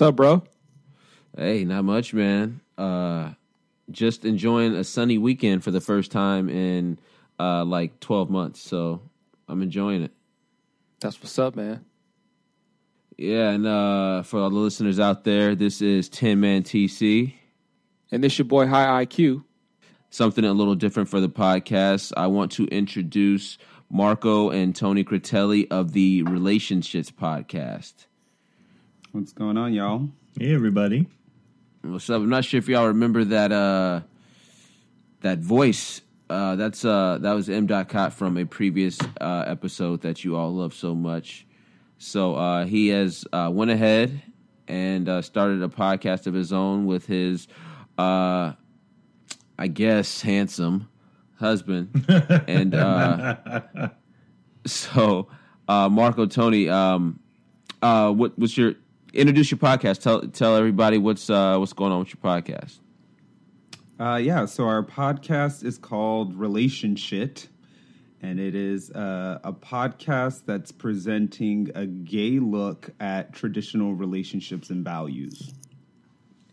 What's up, bro? Hey, not much, man. Uh, just enjoying a sunny weekend for the first time in uh, like 12 months. So I'm enjoying it. That's what's up, man. Yeah, and uh, for all the listeners out there, this is 10 Man TC. And this your boy High IQ. Something a little different for the podcast. I want to introduce Marco and Tony Critelli of the Relationships Podcast. What's going on, y'all? Hey, everybody. What's up? I'm not sure if y'all remember that uh, that voice. Uh, that's uh, that was M. Dot Cot from a previous uh, episode that you all love so much. So uh, he has uh, went ahead and uh, started a podcast of his own with his, uh, I guess, handsome husband, and uh, so uh, Marco Tony, um, uh, what what's your introduce your podcast? Tell tell everybody what's uh, what's going on with your podcast. Uh, yeah, so our podcast is called Relationship, and it is uh, a podcast that's presenting a gay look at traditional relationships and values.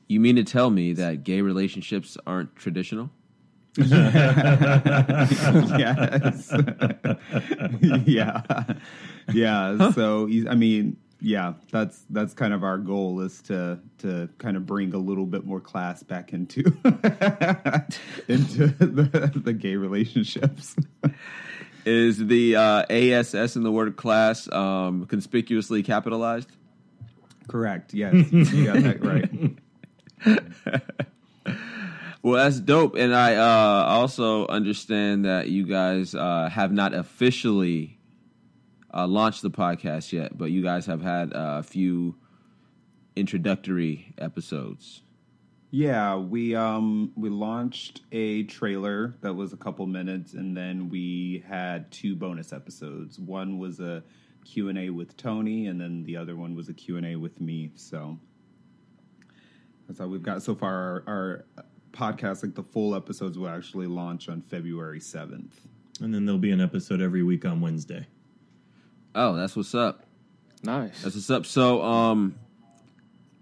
You mean to tell me that gay relationships aren't traditional? yes. yeah. Yeah. So I mean, yeah, that's that's kind of our goal is to to kind of bring a little bit more class back into into the, the gay relationships. Is the uh, ASS in the word class um, conspicuously capitalized? Correct. Yes. You got that right. Well, that's dope, and I uh, also understand that you guys uh, have not officially uh, launched the podcast yet, but you guys have had uh, a few introductory episodes. Yeah, we um we launched a trailer that was a couple minutes and then we had two bonus episodes. One was a Q&A with Tony and then the other one was a Q&A with me. So that's how we've got so far our, our podcast like the full episodes will actually launch on February 7th. And then there'll be an episode every week on Wednesday. Oh, that's what's up. Nice. That's what's up. So, um,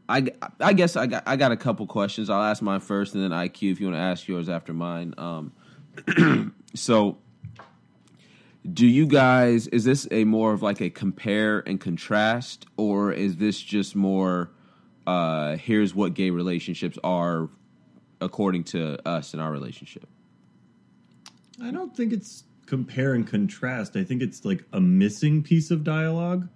I, I guess I got I got a couple questions. I'll ask mine first, and then IQ if you want to ask yours after mine. Um, so, do you guys is this a more of like a compare and contrast, or is this just more uh, here's what gay relationships are according to us in our relationship? I don't think it's compare and contrast. I think it's like a missing piece of dialogue.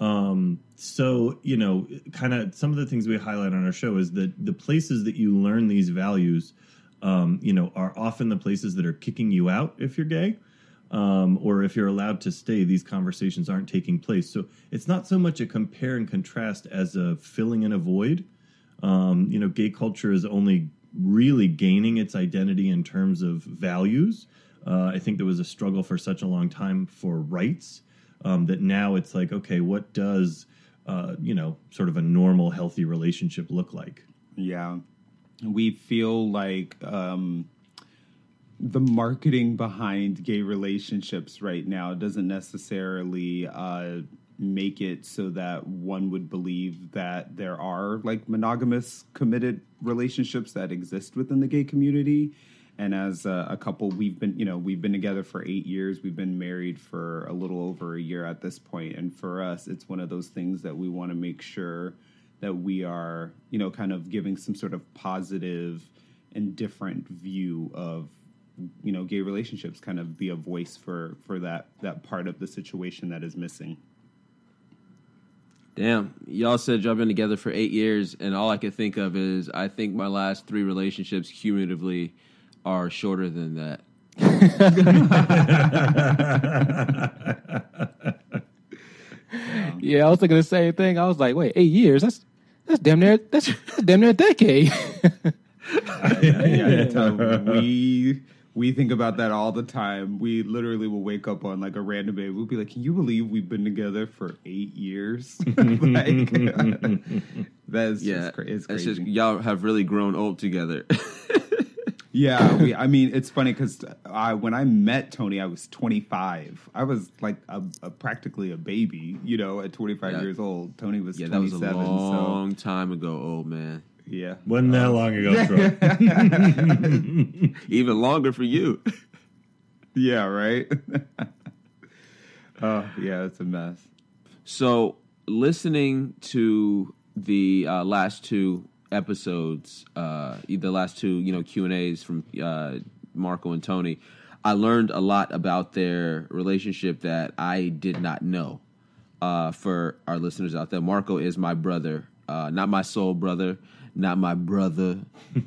Um, so you know, kind of some of the things we highlight on our show is that the places that you learn these values, um, you know, are often the places that are kicking you out if you're gay. Um, or if you're allowed to stay, these conversations aren't taking place. So it's not so much a compare and contrast as a filling in a void. Um, you know, gay culture is only really gaining its identity in terms of values. Uh, I think there was a struggle for such a long time for rights um, that now it's like, okay, what does uh, you know sort of a normal, healthy relationship look like? Yeah. We feel like um, the marketing behind gay relationships right now doesn't necessarily uh, make it so that one would believe that there are like monogamous committed relationships that exist within the gay community. And as a, a couple, we've been, you know, we've been together for eight years. We've been married for a little over a year at this point. And for us, it's one of those things that we want to make sure that we are, you know, kind of giving some sort of positive and different view of, you know, gay relationships. Kind of be a voice for for that that part of the situation that is missing. Damn, y'all said y'all been together for eight years, and all I could think of is I think my last three relationships cumulatively are shorter than that. Yeah, I was thinking the same thing. I was like, wait, eight years? That's that's damn near that's, that's damn near a decade. yeah, so we we think about that all the time. We literally will wake up on like a random day. We'll be like, "Can you believe we've been together for eight years?" like, that's Yeah, just cra- it's that's crazy. just y'all have really grown old together. Yeah, we, I mean, it's funny because I, when I met Tony, I was 25. I was like a, a practically a baby, you know, at 25 Yeah. years old. Tony was Yeah, that was 27. a long time ago, old man. yeah, Wasn't that long ago, Troy. Even longer for you. yeah, right. Oh, yeah, it's a mess. So, listening to the uh, last two episodes, uh, the last two, you know, Q and A's from uh, Marco and Tony, I learned a lot about their relationship that I did not know. Uh, for our listeners out there, Marco is my brother, uh, not my soul brother, not my brother.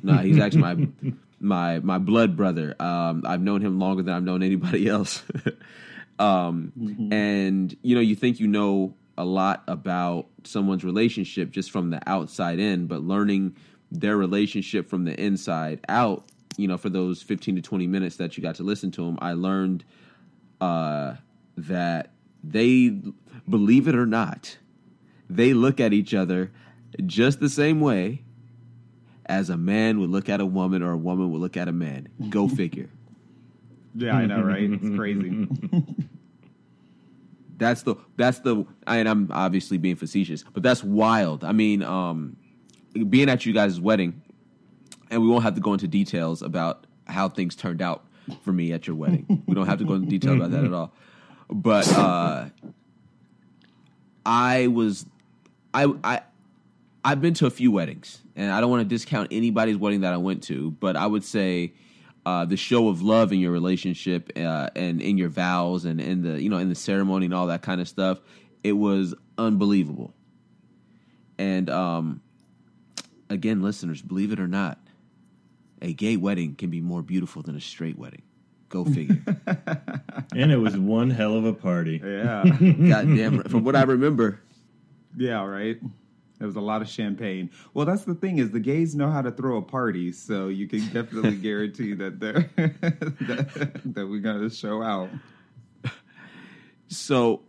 No, he's actually my my my blood brother. Um, I've known him longer than I've known anybody else. um, And you know, you think you know a lot about someone's relationship just from the outside in, but learning their relationship from the inside out, you know, for those fifteen to twenty minutes that you got to listen to them, I learned uh, that they, believe it or not, they look at each other just the same way as a man would look at a woman or a woman would look at a man. Go figure. Yeah, I know, right? It's crazy. That's the that's the and I'm obviously being facetious, but that's wild. I mean, um, being at you guys' wedding, and we won't have to go into details about how things turned out for me at your wedding. we don't have to go into detail about that at all. But uh, I was, I I I've been to a few weddings, and I don't want to discount anybody's wedding that I went to, but I would say uh, the show of love in your relationship uh, and in your vows and in the you know in the ceremony and all that kind of stuff, it was unbelievable. And um, again, listeners, believe it or not, a gay wedding can be more beautiful than a straight wedding. Go figure. and it was one hell of a party. yeah, God Goddamn, from what I remember, yeah, right. There was a lot of champagne. Well, that's the thing is the gays know how to throw a party, so you can definitely guarantee that they're that, that we're gonna show out. So,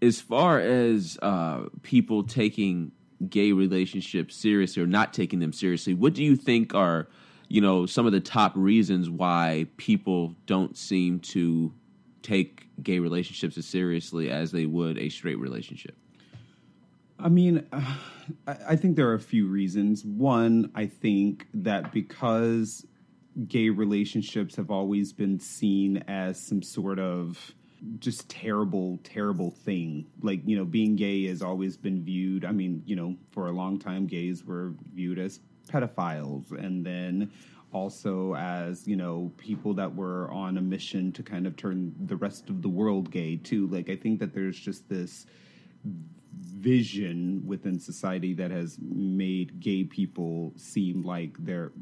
as far as uh, people taking gay relationships seriously or not taking them seriously, what do you think are, you know, some of the top reasons why people don't seem to take gay relationships as seriously as they would a straight relationship? I mean, I think there are a few reasons. One, I think that because gay relationships have always been seen as some sort of just terrible, terrible thing. Like, you know, being gay has always been viewed, I mean, you know, for a long time, gays were viewed as pedophiles and then also as, you know, people that were on a mission to kind of turn the rest of the world gay, too. Like, I think that there's just this vision within society that has made gay people seem like they're,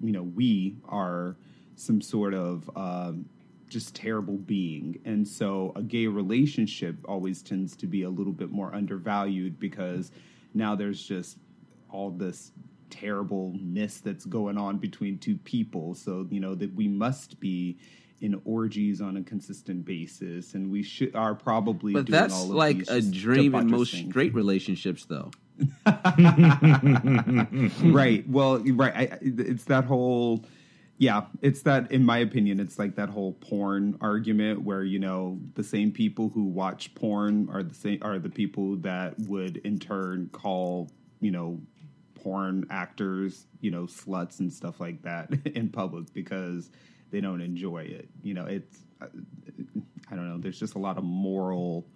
you know, we are some sort of um, just terrible being. And so a gay relationship always tends to be a little bit more undervalued because now there's just all this terribleness that's going on between two people. So, you know, that we must be in orgies on a consistent basis and we should are probably But doing that's all of like these a dream in most things. straight relationships, though. right. Well, right. I, I- it's that whole. Yeah, it's that. In my opinion, it's like that whole porn argument where you know the same people who watch porn are the same are the people that would in turn call you know porn actors you know sluts and stuff like that in public because they don't enjoy it. You know, it's uh, I don't know. There's just a lot of moral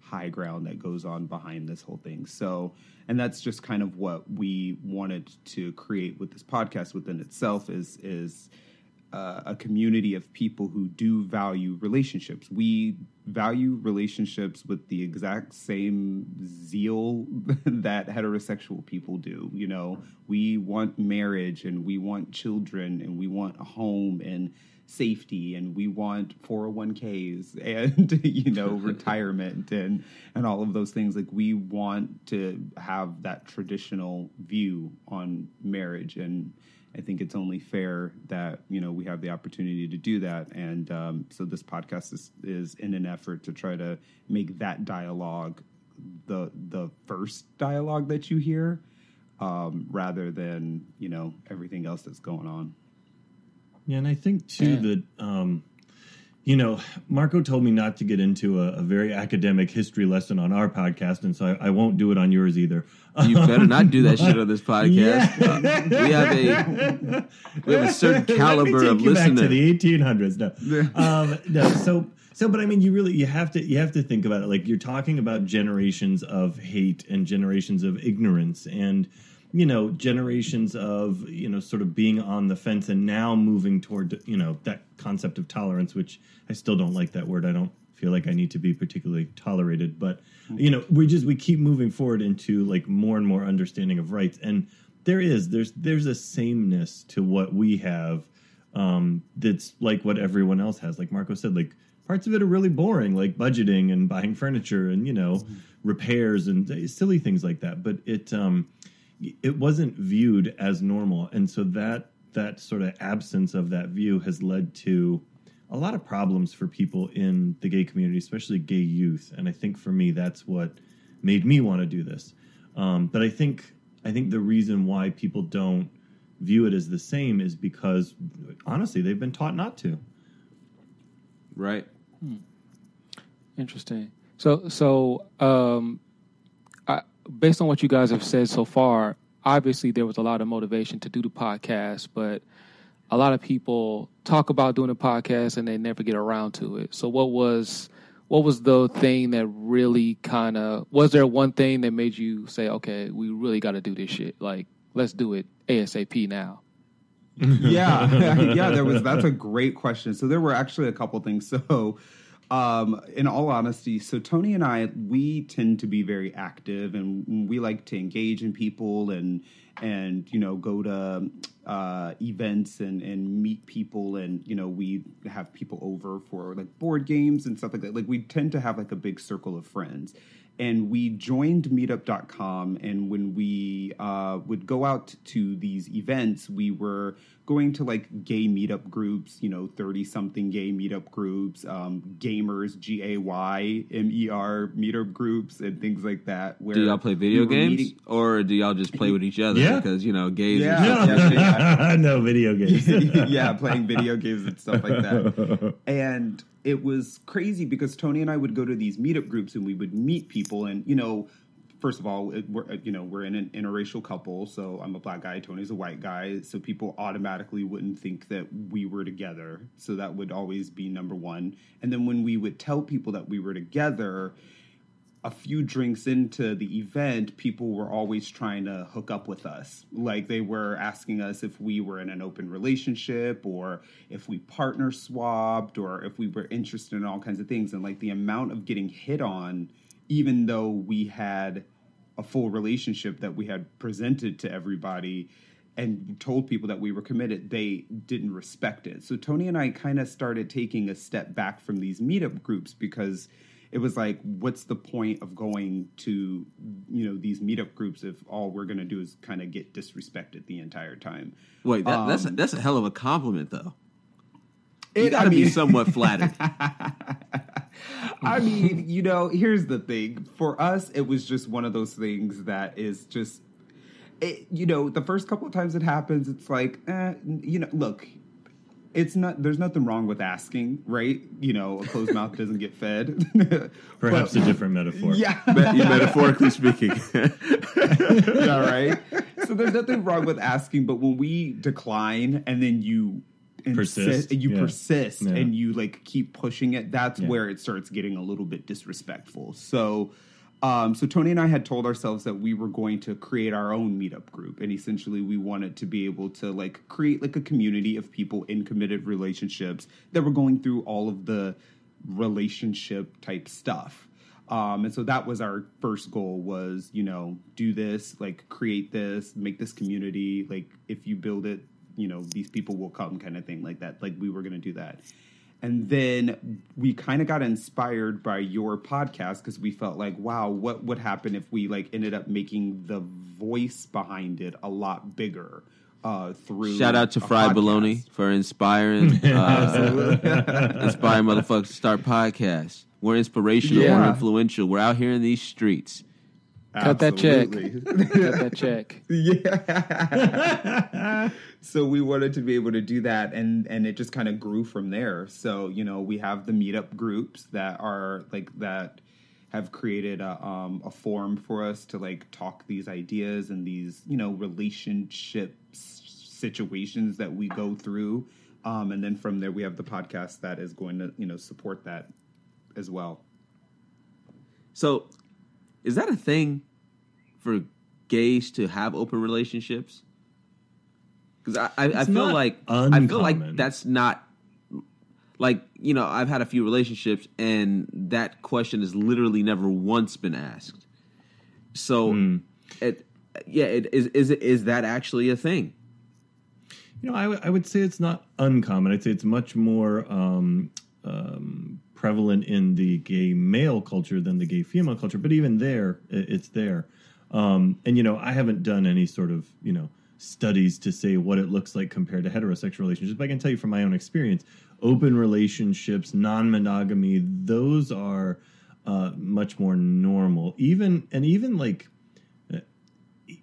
high ground that goes on behind this whole thing. So, and that's just kind of what we wanted to create with this podcast within itself is is uh, a community of people who do value relationships. We value relationships with the exact same zeal that heterosexual people do. You know, we want marriage and we want children and we want a home and safety and we want 401ks and you know retirement and and all of those things like we want to have that traditional view on marriage and I think it's only fair that you know we have the opportunity to do that, and um, so this podcast is is in an effort to try to make that dialogue the the first dialogue that you hear, um, rather than you know everything else that's going on. Yeah, and I think too Yeah. that um, you know, Marco told me not to get into a, a very academic history lesson on our podcast, and so I, I won't do it on yours either. You better not do that shit on this podcast. Yeah. Uh, we have a we have a certain caliber of listener. to the 1800s. No, um, no. So, so, but I mean, you really you have to you have to think about it. Like you're talking about generations of hate and generations of ignorance, and you know generations of you know sort of being on the fence, and now moving toward you know that concept of tolerance, which I still don't like that word. I don't feel like I need to be particularly tolerated, but you know we just we keep moving forward into like more and more understanding of rights. And there is there's there's a sameness to what we have um that's like what everyone else has. Like marco said like parts of it are really boring like budgeting and buying furniture and you know repairs and silly things like that. But it um it wasn't viewed as normal. And so that that sort of absence of that view has led to a lot of problems for people in the gay community especially gay youth. And i think for me that's what made me want to do this. Um, but i think i think the reason why people don't view it as the same is because honestly they've been taught not to. Right. Interesting. So, so um, I, based on what you guys have said so far, obviously there was a lot of motivation to do the podcast, but a lot of people talk about doing a podcast and they never get around to it. So, what was what was the thing that really kind of was there one thing that made you say, okay, we really got to do this shit? Like, let's do it ASAP now. yeah yeah there was that's a great question so there were actually a couple things so um in all honesty so tony and i we tend to be very active and we like to engage in people and and you know go to uh events and and meet people and you know we have people over for like board games and stuff like that. Like we tend to have like a big circle of friends and we joined meetup.com and when we uh, would go out to these events we were going to like gay meetup groups you know 30 something gay meetup groups um, gamers g-a-y-m-e-r meetup groups and things like that where Do y'all play video we games, meeting- or do y'all just play with each other? Yeah. Because you know, gays. Yeah. And Yeah. no video games yeah, playing video games and stuff like that. And it was crazy because Tony and I would go to these meetup groups and we would meet people. And you know, first of all, it, we're you know we're in an interracial couple, so I'm a black guy, Tony's a white guy, so people automatically wouldn't think that we were together. So that would always be number one. And then when we would tell people that we were together. A few drinks into the event, people were always trying to hook up with us. Like they were asking us if we were in an open relationship or if we partner swapped or if we were interested in all kinds of things. And like the amount of getting hit on, even though we had a full relationship that we had presented to everybody and told people that we were committed, they didn't respect it. So Tony and I kind of started taking a step back from these meetup groups because it was like, what's the point of going to you know these meetup groups if all we're going to do is kind of get disrespected the entire time? Wait, that, that's a, Um, that's a hell of a compliment, though. You It- got to I be somewhat flattered. I mean, you know, here's the thing. For us, it was just one of those things that is just, it, you know, the first couple of times it happens, it's like, eh, you know, look, it's not. There's nothing wrong with asking, right? You know, a closed mouth doesn't get fed. perhaps But- a different metaphor Yeah. Me- metaphorically speaking. yeah, right. So there's nothing wrong with asking, but when we decline and then you Persist, and you yeah. persist Yeah. and you like keep pushing it, that's Yeah. where it starts getting a little bit disrespectful. So. Um, so Tony and I had told ourselves that we were going to create our own meetup group, and essentially we wanted to be able to like create like a community of people in committed relationships that were going through all of the relationship type stuff. Um, and so that was our first goal was, you know, do this, like create this, make this community. Like if you build it, you know, these people will come kind of thing like that. Like we were going to do that. And then we kind of got inspired by your podcast because we felt like, wow, what would happen if we like ended up making the voice behind it a lot bigger uh, through Shout out to a Fried podcast. Bologna for inspiring uh, inspiring motherfuckers to start podcasts. We're inspirational. We're influential. We're out here in these streets. Cut that check. Cut that check. yeah. so we wanted to be able to do that, and and it just kind of grew from there. So you know, we have the meetup groups that are like that have created a um, a forum for us to like talk these ideas and these you know relationship s- situations that we go through. Um, and then from there, we have the podcast that is going to you know support that as well. So, is that a thing for gays to have open relationships? Because I, I, I feel like I feel like that's not like you know I've had a few relationships and that question has literally never once been asked. So, Hmm. it yeah, it, is is it is that actually a thing? You know, I, w- I would say it's not uncommon. I'd say it's much more um, um, prevalent in the gay male culture than the gay female culture. But even there, it's there. Um, and you know, I haven't done any sort of you know studies to say what it looks like compared to heterosexual relationships. But I can tell you from my own experience, open relationships, non-monogamy, those are uh, much more normal. Even and even like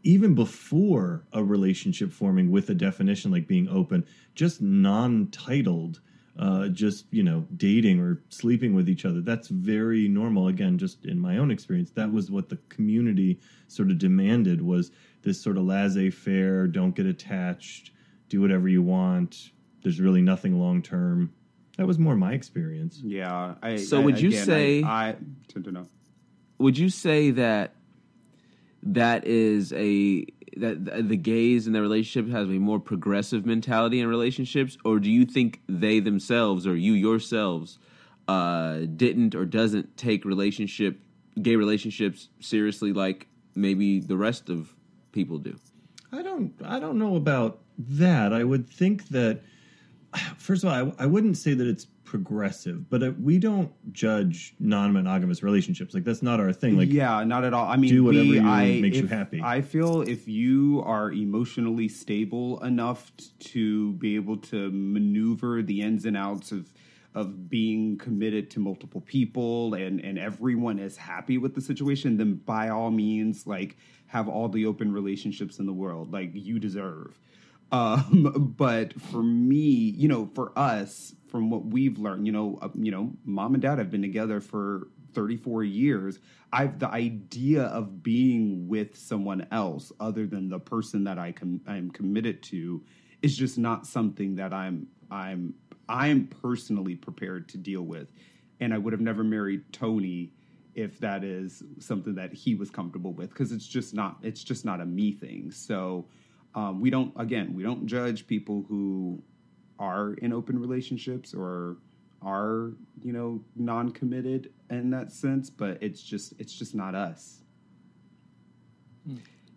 even before a relationship forming with a definition like being open, just non-titled, uh, just you know dating or sleeping with each other. That's very normal. Again, just in my own experience, that was what the community sort of demanded was this sort of laissez-faire, don't get attached, do whatever you want. There's really nothing long term. That was more my experience. Yeah. I, So I- would you again, say- I, I to, to know. Would you say that that is a that the gays in their relationship has a more progressive mentality in relationships, or do you think they themselves or you yourselves uh, didn't or doesn't take relationship gay relationships seriously like maybe the rest of people do? I don't. I don't know about that. I would think that. First of all, I, I wouldn't say that it's progressive, but uh, we don't judge non-monogamous relationships. Like that's not our thing. Like yeah, not at all. I mean, do whatever we, you- I, makes you happy. I feel if you are emotionally stable enough t- to be able to maneuver the ins and outs of of being committed to multiple people and and everyone is happy with the situation, then by all means, like have all the open relationships in the world, like you deserve. Um, but for me, you know, for us, from what we've learned, you know, uh, you know, mom and dad have been together for 34 years. I've the idea of being with someone else other than the person that I com- I'm committed to is just not something that I'm I'm I'm personally prepared to deal with. And I would have never married Tony if that is something that he was comfortable with because it's just not it's just not a me thing. So um, we don't again we don't judge people who are in open relationships or are you know non-committed in that sense but it's just it's just not us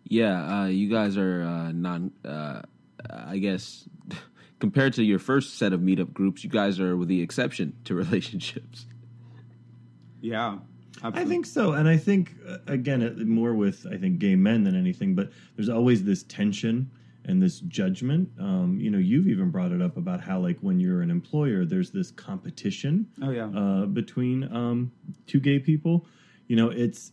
Yeah, uh, you guys are uh, non. Uh, I guess compared to your first set of meetup groups, you guys are with the exception to relationships. yeah I think so, and I think uh, again it, more with I think gay men than anything. But there's always this tension and this judgment. Um, you know, you've even brought it up about how like when you're an employer, there's this competition. Oh, yeah. uh, between um, two gay people. You know, it's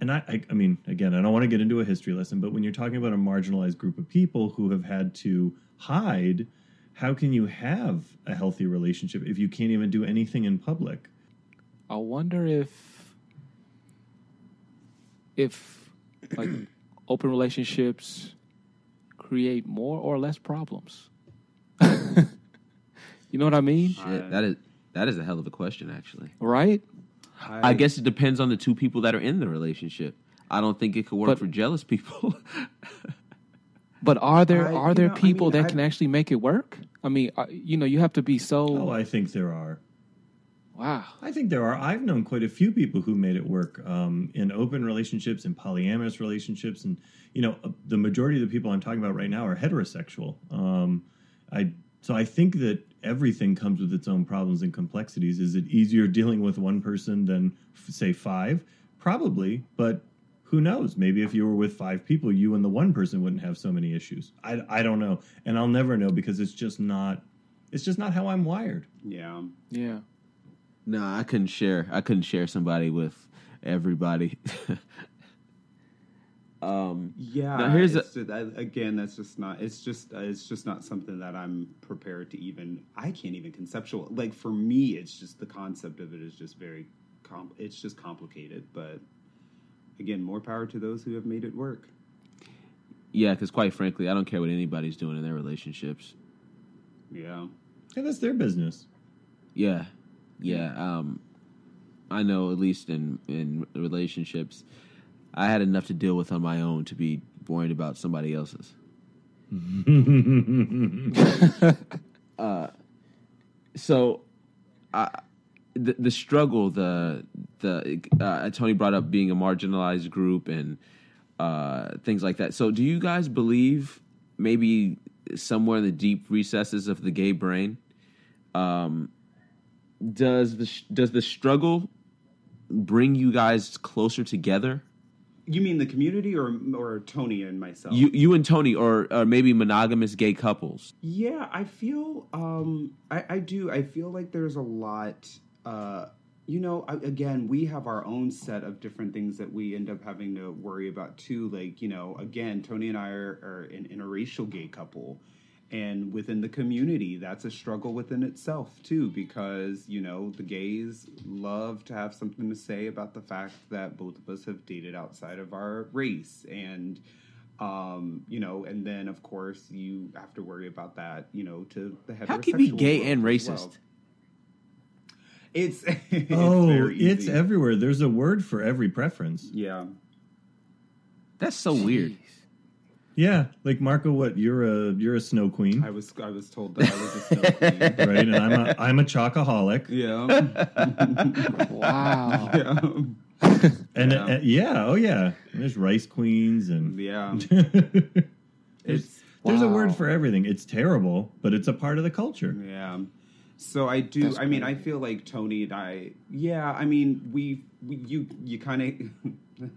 and I, I, I mean, again, I don't want to get into a history lesson, but when you're talking about a marginalized group of people who have had to hide, how can you have a healthy relationship if you can't even do anything in public? I wonder if if like open relationships create more or less problems. you know what I mean? Shit, that is that is a hell of a question, actually. Right? I guess it depends on the two people that are in the relationship. I don't think it could work But- for jealous people. But are there I- are there know, I people mean, that I- can actually make it work? I mean, uh, you know, you have to be so Oh, I think there are. Wow. I think there are. I've known quite a few people who made it work um, in open relationships and polyamorous relationships, and you know, uh, the majority of the people I'm talking about right now are heterosexual. Um, I so I think that everything comes with its own problems and complexities. Is it easier dealing with one person than f- say five? Probably, but who knows? Maybe if you were with five people, you and the one person wouldn't have so many issues. I, I don't know, and I'll never know because it's just not. It's just not how I'm wired. yeah Yeah. No, I couldn't share. I couldn't share somebody with everybody. Um, Yeah, Now, here's it's just, I- again, that's just not. It's just uh, it's just not something that I'm prepared to even. I can't even conceptual. Like for me, it's just the concept of it is just very. Com- it's just complicated, but again, more power to those who have made it work. yeah, because quite frankly, I don't care what anybody's doing in their relationships. Yeah, Yeah, that's their business. Yeah, yeah. Um, I know at least in in relationships, I had enough to deal with on my own to be worried about somebody else's. uh, so, I, the the struggle, the the uh, Tony brought up being a marginalized group and uh, things like that. So, do you guys believe maybe somewhere in the deep recesses of the gay brain? Um, does the does the struggle bring you guys closer together? you mean the community or or Tony and myself? You you and Tony, or or maybe monogamous gay couples. Yeah, I feel um I, I do. I feel like there's a lot uh you know, I, again, we have our own set of different things that we end up having to worry about too. Like, you know, again, Tony and I are, are an interracial gay couple. And within the community, that's a struggle within itself too, because, you know, the gays love to have something to say about the fact that both of us have dated outside of our race. And, um, you know, and then of course you have to worry about that, you know, to the heterosexual How can you be gay and racist? well. It's, it's oh, very it's everywhere. There's a word for every preference. yeah. That's so weird. Jeez. Yeah, like Marco, what you're a you're a snow queen, I was I was told that I was a snow queen. right? And I'm a I'm a chocoholic, Yeah. Wow. yeah. and Yeah. uh, yeah, oh yeah. There's rice queens, and Yeah. there's It's there's a Wow. word for everything. It's terrible, but it's a part of the culture. Yeah. So I do. That's I mean, I crazy. feel like Tony and I. Yeah. I mean, we. we you. You kind of.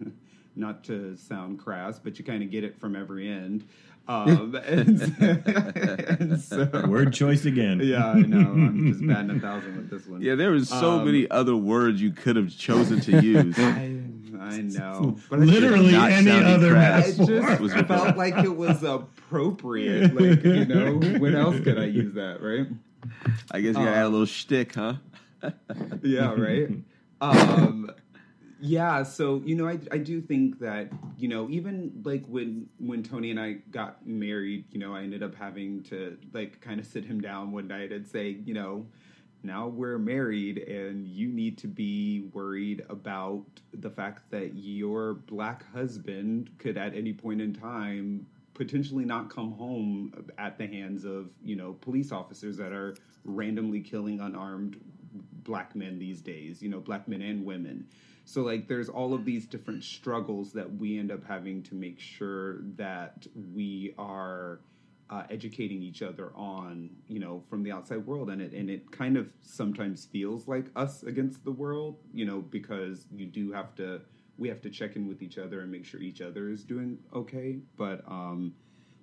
Not to sound crass, but you kind of get it from every end. Um, and, and so, Word choice again. Yeah, I know. I'm just batting a thousand with this one. Yeah, there was so Um, many other words you could have chosen to use. I, I know. But Literally Not any other crass. I metaphor. just was felt like it was appropriate. Like, you know, when else could I use that, right? I guess you gotta add a little shtick, huh? Yeah, right. um, yeah, so you know, I I do think that you know, even like when when Tony and I got married, you know, I ended up having to like kind of sit him down one night and say, you know. Now we're married, and you need to be worried about the fact that your black husband could, at any point in time, potentially not come home at the hands of you know police officers that are randomly killing unarmed black men these days you know black men and women so like there's all of these different struggles that we end up having to make sure that we are uh, educating each other on you know from the outside world. And it and it kind of sometimes feels like us against the world you know because you do have to we have to check in with each other and make sure each other is doing okay. But um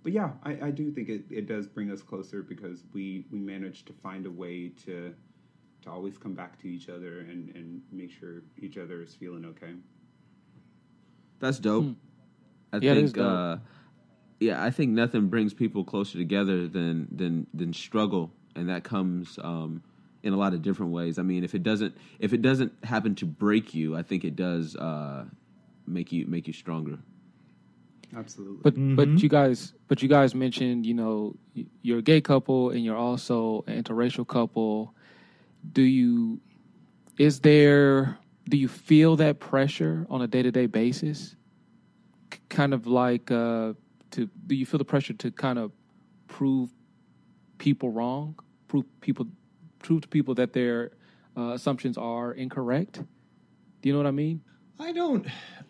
but yeah i, I do think it, it does bring us closer because we we manage to find a way to to always come back to each other and and make sure each other is feeling okay That's dope. I Yeah, it think dope. uh yeah, I think nothing brings people closer together than than than struggle and that comes um in a lot of different ways. I mean, if it doesn't if it doesn't happen to break you, I think it does uh make you make you stronger. absolutely But Mhm. but you guys but you guys mentioned you know you're a gay couple and you're also an interracial couple. Do you is there do you feel that pressure on a day to day basis? K- kind of like uh, to do you feel the pressure to kind of prove people wrong, prove people prove to people that their uh, assumptions are incorrect? Do you know what I mean? I don't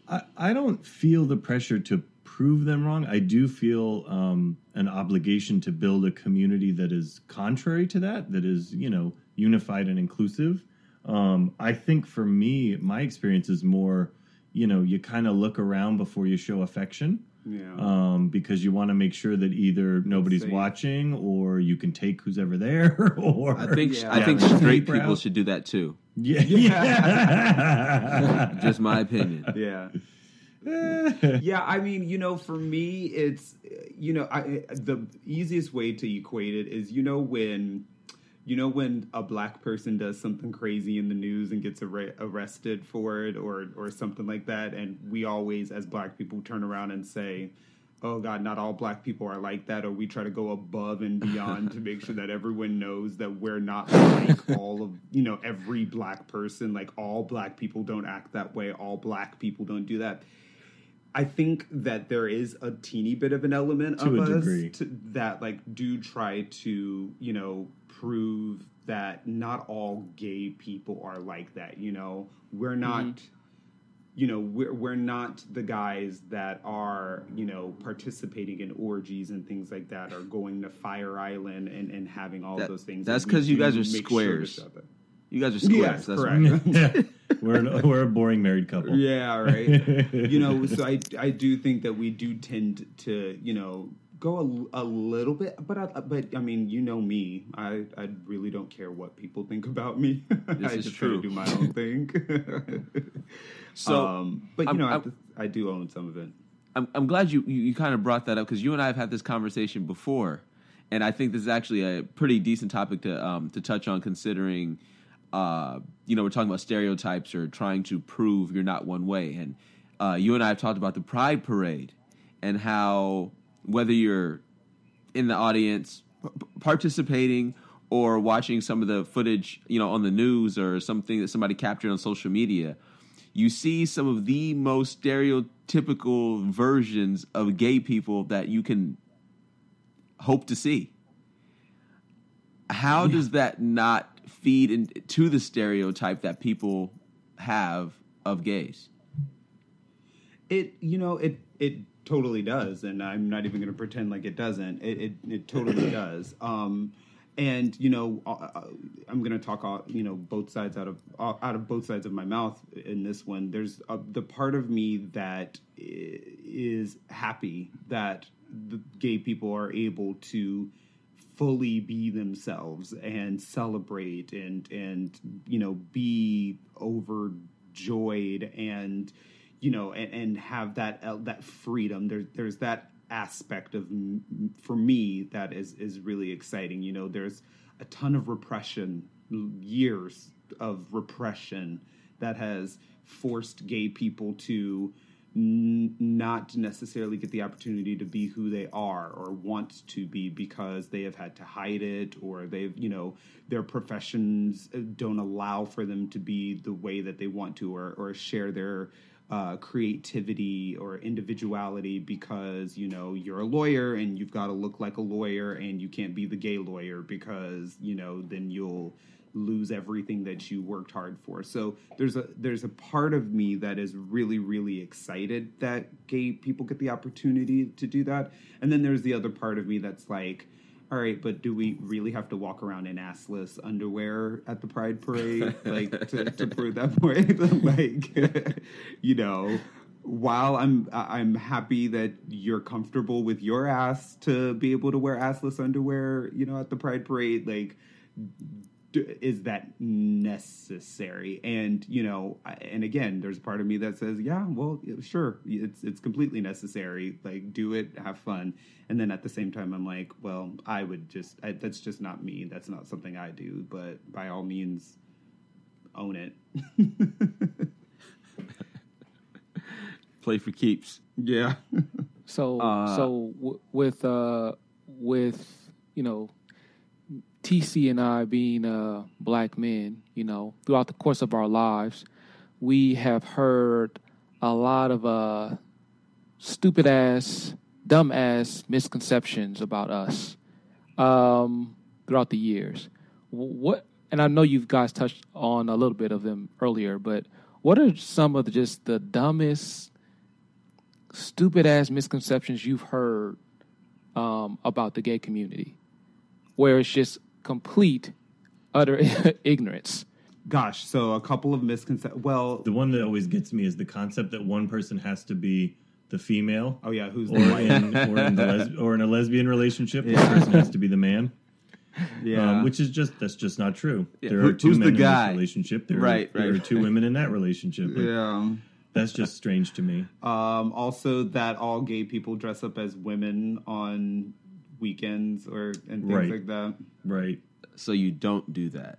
I, I don't feel the pressure to prove them wrong. I do feel um, an obligation to build a community that is contrary to that, that is, you know, unified and inclusive. Um, I think for me, my experience is more, you know, you kind of look around before you show affection yeah um, because you want to make sure that either nobody's safe. watching or you can take who's ever there or I think Yeah. I think straight Proud. people should do that too. yeah, yeah. Just my opinion. yeah yeah, I mean, you know, for me, it's you know, I the easiest way to equate it is you know when you know when a black person does something crazy in the news and gets ar- arrested for it or or something like that and we always as black people turn around and say oh god not all black people are like that or we try to go above and beyond to make sure that everyone knows that we're not like all of you know every black person. Like all black people don't act that way. All black people don't do that I think that there is a teeny bit of an element To of a us degree. to, that like do try to you know prove that not all gay people are like that. You know, we're not. Mm-hmm. You know, we're we're not the guys that are you know participating in orgies and things like that, or going to Fire Island and, and having all That- those things. that's because you guys are make sure squares. You guys are squares. Yes, That's correct. we're an, we're a boring married couple. Yeah, right. you know, so I I do think that we do tend to you know go a, a little bit, but I, but I mean, you know me, I I really don't care what people think about me. This I is just true. try to do my own thing. So, um, but you I'm- know, I, I'm- have to- I do own some of it. I'm, I'm glad you, you, you kind of brought that up because you and I have had this conversation before, and I think this is actually a pretty decent topic to um, to touch on, considering uh, you know we're talking about stereotypes or trying to prove you're not one way, and uh, you and I have talked about the Pride Parade and how whether you're in the audience p- participating or watching some of the footage, you know, on the news or something that somebody captured on social media, you see some of the most stereotypical versions of gay people that you can hope to see. How does that not feed into the stereotype that people have of gays? It you know it it totally does, and I'm not even going to pretend like it doesn't. It it, it totally does. Um, and you know uh, uh, I'm going to talk you know both sides out of uh, out of both sides of my mouth in this one. There's uh the part of me that is happy that the gay people are able to fully be themselves and celebrate and and you know be overjoyed and you know and, and have that uh, that freedom. There's there's that aspect of for me that is is really exciting. You know there's a ton of repression years of repression that has forced gay people to n- not necessarily get the opportunity to be who they are or want to be because they have had to hide it or they've you know their professions uh, don't allow for them to be the way that they want to or, or share their uh, creativity or individuality because you know you're a lawyer and you've got to look like a lawyer and you can't be the gay lawyer because you know then you'll lose everything that you worked hard for. So there's a there's a part of me that is really really excited that gay people get the opportunity to do that, and then there's the other part of me that's like, all right, but do we really have to walk around in assless underwear at the Pride Parade, like to, to prove that point? like, you know. While I'm I'm happy that you're comfortable with your ass to be able to wear assless underwear, you know, at the Pride Parade, like is that necessary? And you know and again there's a part of me that says yeah well sure it's it's completely necessary like do it have fun. And then at the same time i'm like well i would just I, that's just not me that's not something i do but by all means own it. Play for keeps. yeah. So Uh, so w- with uh with you know TC and I being uh black men, you know, throughout the course of our lives, we have heard a lot of uh stupid ass, dumb ass misconceptions about us um throughout the years. What and I know you guys touched on a little bit of them earlier, but what are some of the just the dumbest stupid ass misconceptions you've heard um, about the gay community, where it's just complete, utter ignorance. gosh so a couple of misconceptions well The one that always gets me is the concept that one person has to be the female, oh yeah who's or the white in or in, the les- or in a lesbian relationship, Yeah. one person has to be the man. yeah Um, which is just that's just not true. Yeah, There who- are two who's men the in this relationship. There Right, are, there are two women in that relationship. Like, yeah That's just strange to me. Um, also, that all gay people dress up as women on weekends or and things Right. like that. Right. So you don't do that.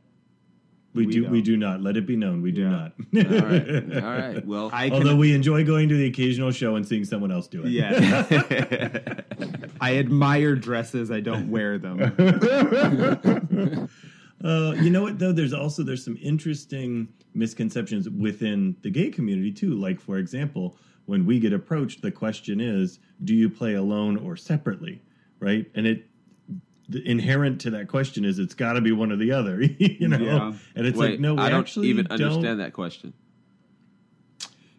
We, We do. We don't. do not. Let it be known. We do not. All right. All right. Well, I can, Although we enjoy going to the occasional show and seeing someone else do it. yeah, I admire dresses. I don't wear them. Uh, you know what though? There's also there's some interesting misconceptions within the gay community too. Like for example, when we get approached, the question is, do you play alone or separately? Right? And it the inherent to that question is it's got to be one or the other. you know? Yeah. And it's wait, like no, we I don't actually even don't. understand that question.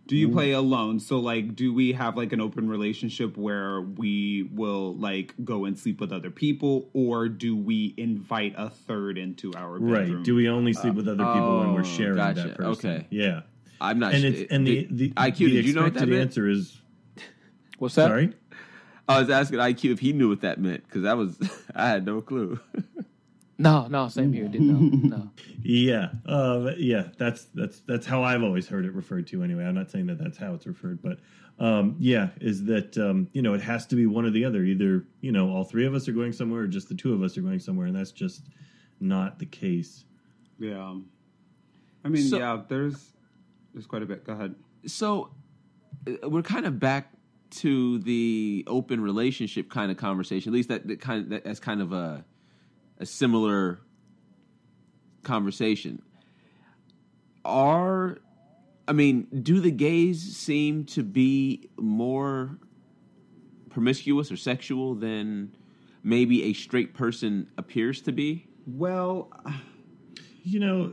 Do you play alone? So like do we have like an open relationship where we will like go and sleep with other people or do we invite a third into our bedroom? Right? Do we only sleep with other people when we're oh, sharing gotcha. that person? Okay. Yeah. I'm not And sure. it's and the the, IQ. the did you know what that expected meant? answer is What's that? sorry. I was asking IQ if he knew what that meant because that was I had no clue. No, no, same here. Didn't know. No. Yeah, uh, yeah. That's that's that's how I've always heard it referred to. Anyway, I'm not saying that that's how it's referred, but um, yeah, is that um, you know it has to be one or the other. Either you know all three of us are going somewhere, or just the two of us are going somewhere, and that's just not the case. Yeah. I mean, So- yeah, there's there's quite a bit. Go ahead. so uh, we're kind of back to the open relationship kind of conversation. At least that, that kind that, that's kind of a a similar conversation. Are I mean, do the gays seem to be more promiscuous or sexual than maybe a straight person appears to be? Well, You know,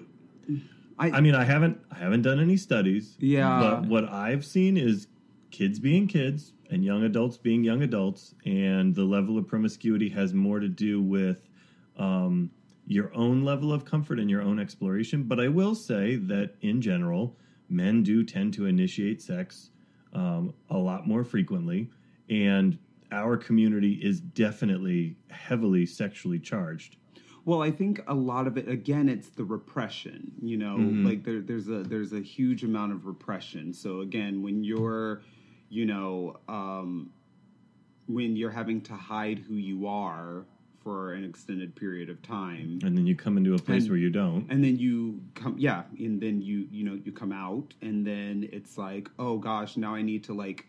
I, I mean, I haven't I haven't done any studies. Yeah. But what I've seen is kids being kids and young adults being young adults, and the level of promiscuity has more to do with um, your own level of comfort and your own exploration. But I will say that in general, men do tend to initiate sex um, a lot more frequently, and our community is definitely heavily sexually charged. Well, I think a lot of it again it's the repression, you know, like there, there's a there's a huge amount of repression. So again, when you're, you know, um, when you're having to hide who you are for an extended period of time, And then you come into a place And- where you don't. and then you come yeah and then you you know you come out and then it's like oh gosh now i need to like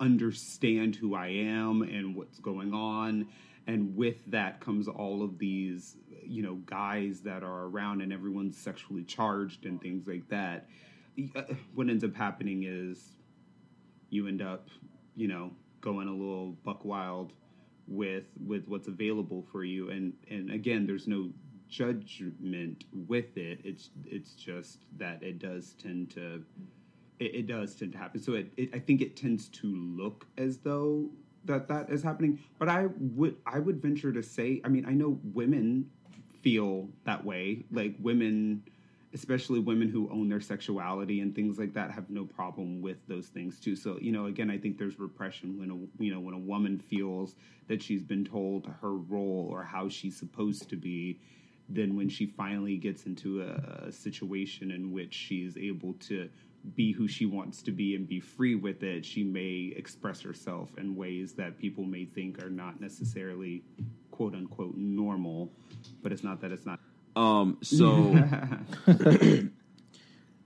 understand who i am and what's going on. And with that comes all of these you know guys that are around and everyone's sexually charged and things like that. Uh, what ends up happening is you end up you know going a little buck wild with with what's available for you. And and again there's no judgment with it. It's it's just that it does tend to it, it does tend to happen. So it, it i think it tends to look as though that that is happening. But i would i would venture to say i mean i know women feel that way. Like women especially women who own their sexuality and things like that have no problem with those things too. So you know again i think there's repression when a you know when a woman feels that she's been told her role or how she's supposed to be then when she finally gets into a, a situation in which she's able to be who she wants to be and be free with it she may express herself in ways that people may think are not necessarily quote unquote normal. But it's not that it's not Um, so,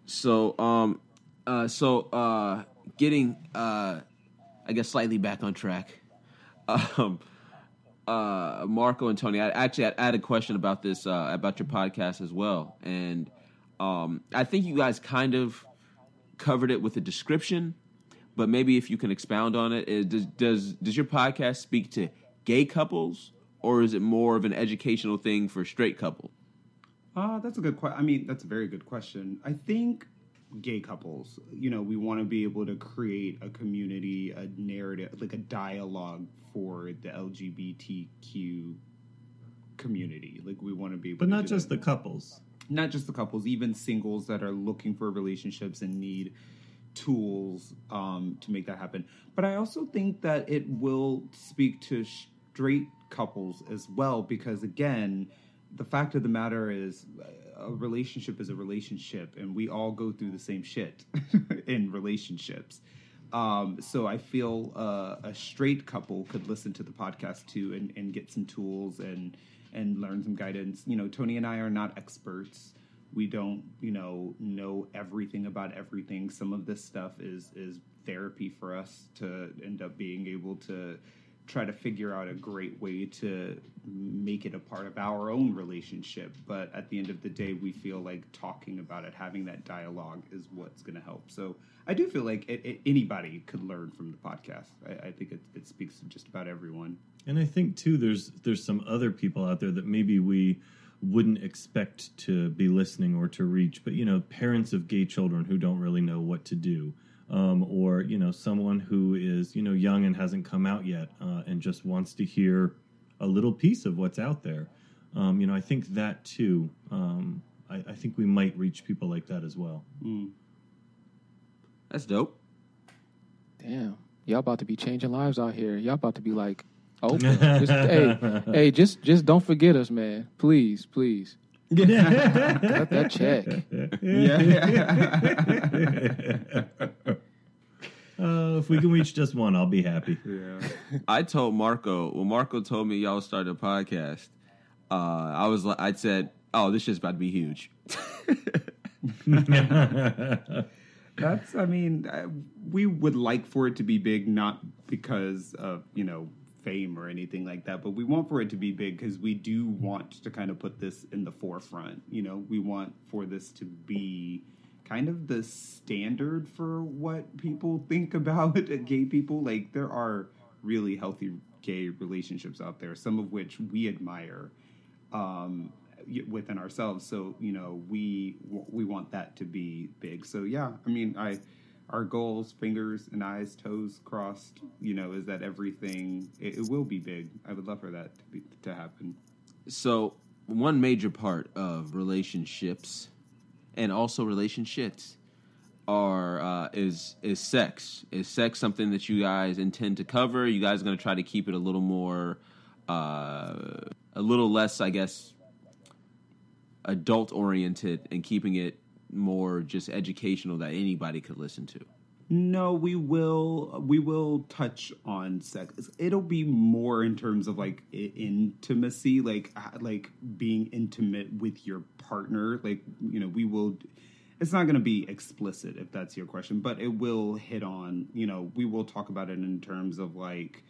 so, um, uh, so, uh, getting, uh, I guess slightly back on track. Um, uh, Marco and Tony, I actually I had a question about this, uh, about your podcast as well. And, um, I think you guys kind of covered it with a description, but maybe if you can expound on it, does, does, does your podcast speak to gay couples or is it more of an educational thing for straight couples? Uh, that's a good question. I mean, that's a very good question. I think gay couples, you know, we want to be able to create a community, a narrative, like a dialogue for the LGBTQ community. Like we want to be able But not just that. the couples. not just the couples, even singles that are looking for relationships and need tools um, to make that happen. But I also think that it will speak to straight couples as well, because again, the fact of the matter is, a relationship is a relationship, and we all go through the same shit in relationships. Um, so I feel uh, a straight couple could listen to the podcast too and, and get some tools and and learn some guidance. You know, Tony and I are not experts. We don't, you know, know everything about everything. Some of this stuff is is therapy for us to end up being able to try to figure out a great way to make it a part of our own relationship. But at the end of the day, we feel like talking about it, having that dialogue is what's going to help. So I do feel like it, it, anybody could learn from the podcast. I, I think it, it speaks to just about everyone. And I think too, there's there's some other people out there that maybe we wouldn't expect to be listening or to reach, but you know, parents of gay children who don't really know what to do um, or you know someone who is you know young and hasn't come out yet uh, and just wants to hear a little piece of what's out there. Um, you know, I think that too. Um, I, I, think we might reach people like that as well. Mm. That's dope. Damn, y'all about to be changing lives out here. Y'all about to be like, oh, just, hey, hey, just just don't forget us, man. Please, please. Cut that check. Yeah. Uh, if we can reach just one, I'll be happy. Yeah. I told Marco when Marco told me y'all started a podcast. Uh, I was like, I said, "Oh, this shit's about to be huge." That's, I mean, uh, we would like for it to be big, not because of you know fame or anything like that, but we want for it to be big because we do want to kind of put this in the forefront. You know, we want for this to be kind of the standard for what people think about gay people. Like there are really healthy gay relationships out there, some of which we admire um, within ourselves. So you know, we we want that to be big. So yeah, I mean, I our goals, fingers and eyes, toes crossed. You know, is that everything? It, it will be big. I would love for that to be to happen. So one major part of relationships and also relationships are uh, is is sex. Is sex something that you guys intend to cover? You guys are going to try to keep it a little more, uh, a little less, I guess, adult oriented, and keeping it more just educational that anybody could listen to. No, we will we will touch on sex. It'll be more in terms of like intimacy, like like being intimate with your partner. Like you know, we will. It's not going to be explicit if that's your question, but it will hit on. You know, we will talk about it in terms of like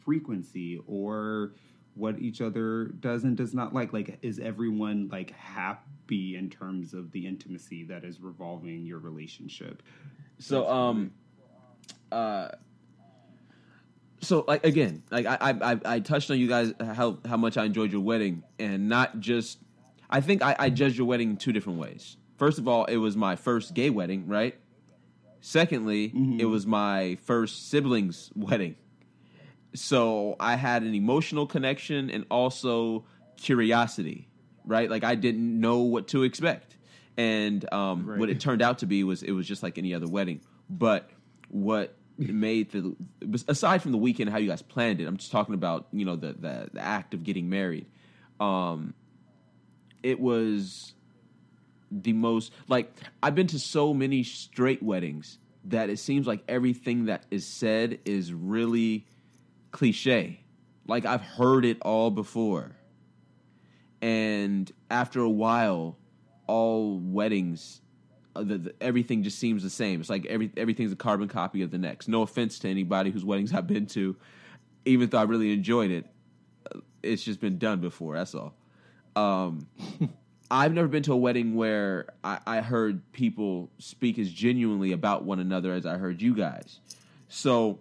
frequency or what each other does and does not like. Like, is everyone like happy in terms of the intimacy that is revolving your relationship? So, um, uh, so like again, like I, I I touched on you guys how how much I enjoyed your wedding, and not just. I think I, I judged your wedding in two different ways. First of all, it was my first gay wedding, right? Secondly, mm-hmm. it was my first siblings wedding. So I had an emotional connection and also curiosity, right? Like I didn't know what to expect and um, right. what it turned out to be was it was just like any other wedding. But what made the aside from the weekend, how you guys planned it, I'm just talking about you know the the, the act of getting married. Um, it was the most like I've been to so many straight weddings that it seems like everything that is said is really cliche. Like I've heard it all before. And after a while, all weddings, uh, the, the, everything just seems the same. It's like every everything's a carbon copy of the next. No offense to anybody whose weddings I've been to, even though I really enjoyed it, uh, it's just been done before. That's all. Um, I've never been to a wedding where I, I heard people speak as genuinely about one another as I heard you guys. So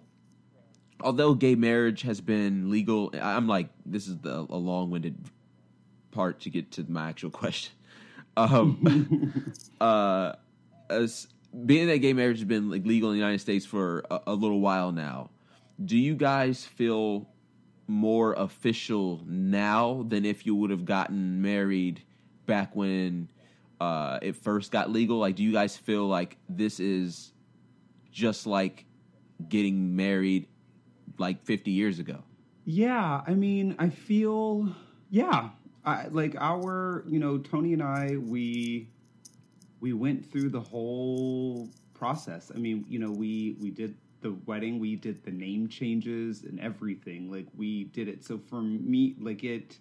although gay marriage has been legal, I'm like, this is the, a long winded part to get to my actual question. Um, uh, as being that gay marriage has been like legal in the United States for a, a little while now, do you guys feel more official now than if you would have gotten married back when uh, it first got legal? Like, do you guys feel like this is just like getting married like 50 years ago? Yeah, I mean, I feel, yeah, I, like our, you know, Tony and I, we we went through the whole process. I mean, you know, we we did the wedding, we did the name changes and everything. Like we did it. So for me, like it.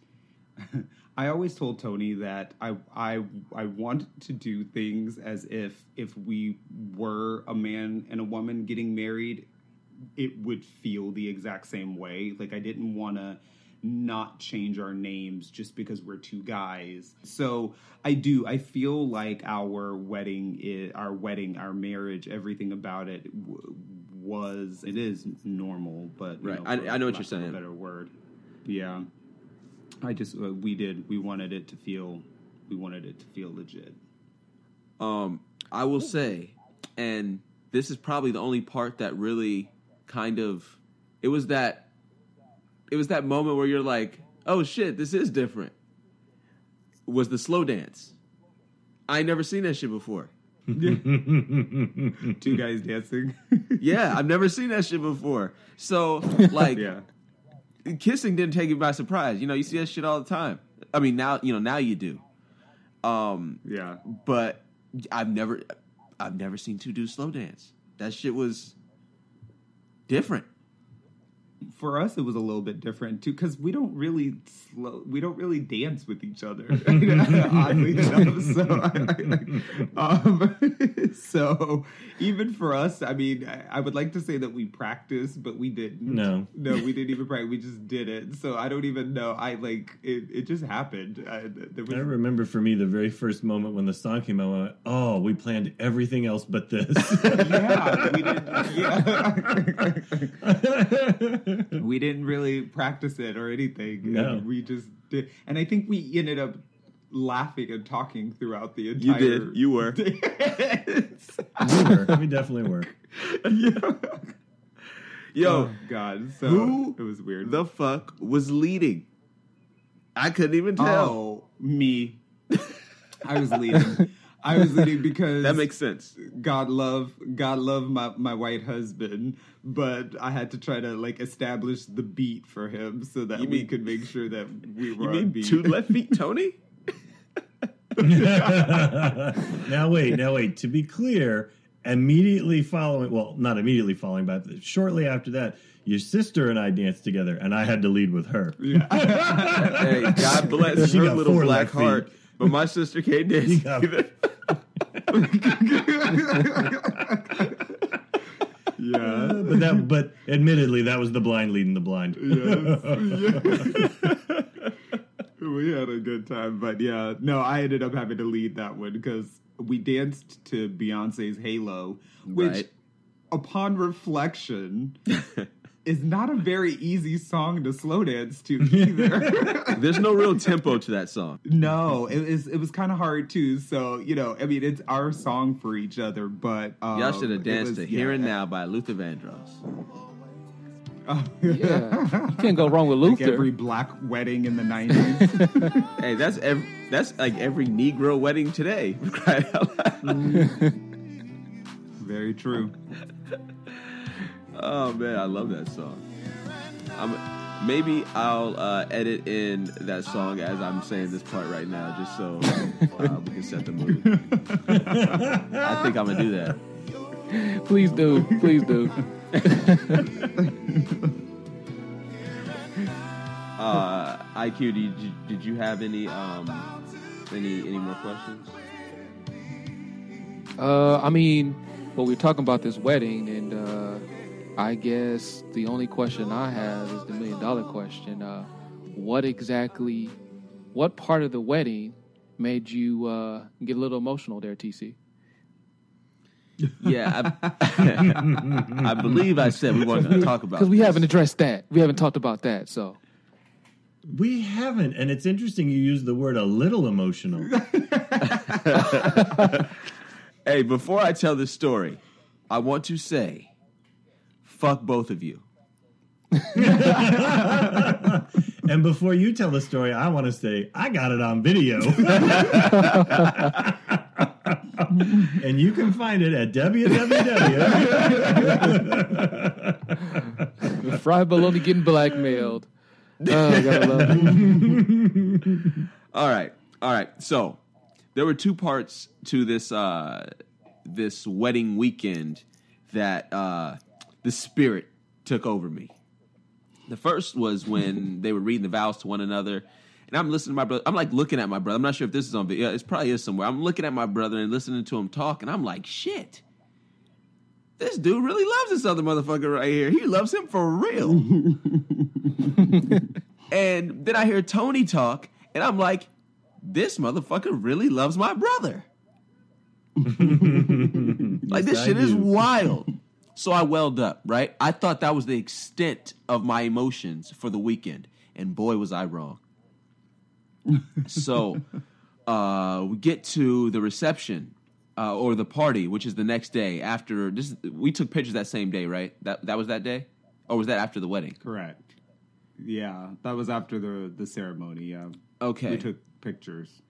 I always told Tony that I I I want to do things as if if we were a man and a woman getting married, it would feel the exact same way. Like I didn't want to not change our names just because we're two guys. So I do. I feel like our wedding, is, our wedding, our marriage, everything about it w- was. It is normal, but Right. know, I- I know what you're saying. Better word. Yeah. I just uh, we did we wanted it to feel we wanted it to feel legit. Um, I will say, and this is probably the only part that really kind of it was that it was that moment where you're like, oh shit, this is different. Was the slow dance. I never seen that shit before. Two guys dancing. Yeah, I've never seen that shit before. So like yeah. kissing didn't take you by surprise. You know, you see that shit all the time. I mean, now you know now you do. Um, Yeah. but I've never, I've never seen two do slow dance. That shit was different. For us it was a little bit different too because we don't really slow we don't really dance with each other oddly enough so um, so even for us i mean I, I would like to say that we practiced but we didn't No. no we didn't even practice we just did it so i don't even know i like it, it just happened I, there was, I remember for me the very first moment when the song came out. I went, "Oh, we planned everything else but this." yeah we didn't yeah Mm-hmm. we didn't really practice it or anything. No. And we just did, and I think we ended up laughing and talking throughout the entire. You did. You were. we were. We definitely were. Yeah. Yo, oh God! So who it was weird. the fuck was leading? I couldn't even tell. oh, me. I was leading. I was leading because That makes sense. God love God love my, my white husband, but I had to try to like establish the beat for him so that You we mean- could make sure that we were You on beat. two left feet, Tony? now wait, now wait. To be clear, immediately following, well, not immediately following, but shortly after that, your sister and I danced together, and I had to lead with her. hey, God bless She her little black heart. feet. Heart. But my sister Kate did. You got- either. yeah. But that, but admittedly, that was the blind leading the blind. Yes. We had a good time, but yeah, no, I ended up having to lead that one because we danced to Beyonce's Halo, which, Right. upon reflection, is not a very easy song to slow dance to either. There's no real tempo to that song. no, it was it was kind of hard too. So you know, I mean, it's our song for each other, but um, Y'all should have danced was- to yeah, Here and Now by Luther Vandross. Yeah, you can't go wrong with like Luther. every black wedding in the nineties. Hey, that's every, that's like every Negro wedding today. Crying out loud. Very true. Oh man, I love that song. I'm, maybe I'll uh, edit in that song as I'm saying this part right now, just so uh, we can set the mood. I think I'm gonna do that. Please do, please do. Uh, IQ, did you, did you have any um, any any more questions? Uh, I mean, well, we're talking about this wedding, and uh, I guess the only question I have is the million dollar question. Uh, what exactly, what part of the wedding made you uh, get a little emotional there, TC? Yeah, I, I believe I said we weren't going to talk about Because we this. haven't addressed that. We haven't talked about that. So, We haven't, and it's interesting you use the word a little emotional. Hey, before I tell this story, I want to say, fuck both of you. and before you tell the story, I want to say I got it on video. and you can find it at www. Fry Baloney getting blackmailed. Oh, gotta love it. All right, all right. So there were two parts to this uh, this wedding weekend that uh, the spirit took over me. The first was when they were reading the vows to one another, and I'm listening to my brother. I'm like looking at my brother. I'm not sure if this is on video. It probably is somewhere. I'm looking at my brother and listening to him talk, and I'm like, shit. This dude really loves this other motherfucker right here. He loves him for real. and then I hear Tony talk, and I'm like, this motherfucker really loves my brother. like this shit is wild. So I welled up, right? I thought that was the extent of my emotions for the weekend, and boy was I wrong. so uh, we get to the reception uh, or the party, which is the next day after this. We took pictures that same day, right? That that was that day, or was that after the wedding? Correct. Yeah, that was after the the ceremony. Yeah. Okay. We took pictures.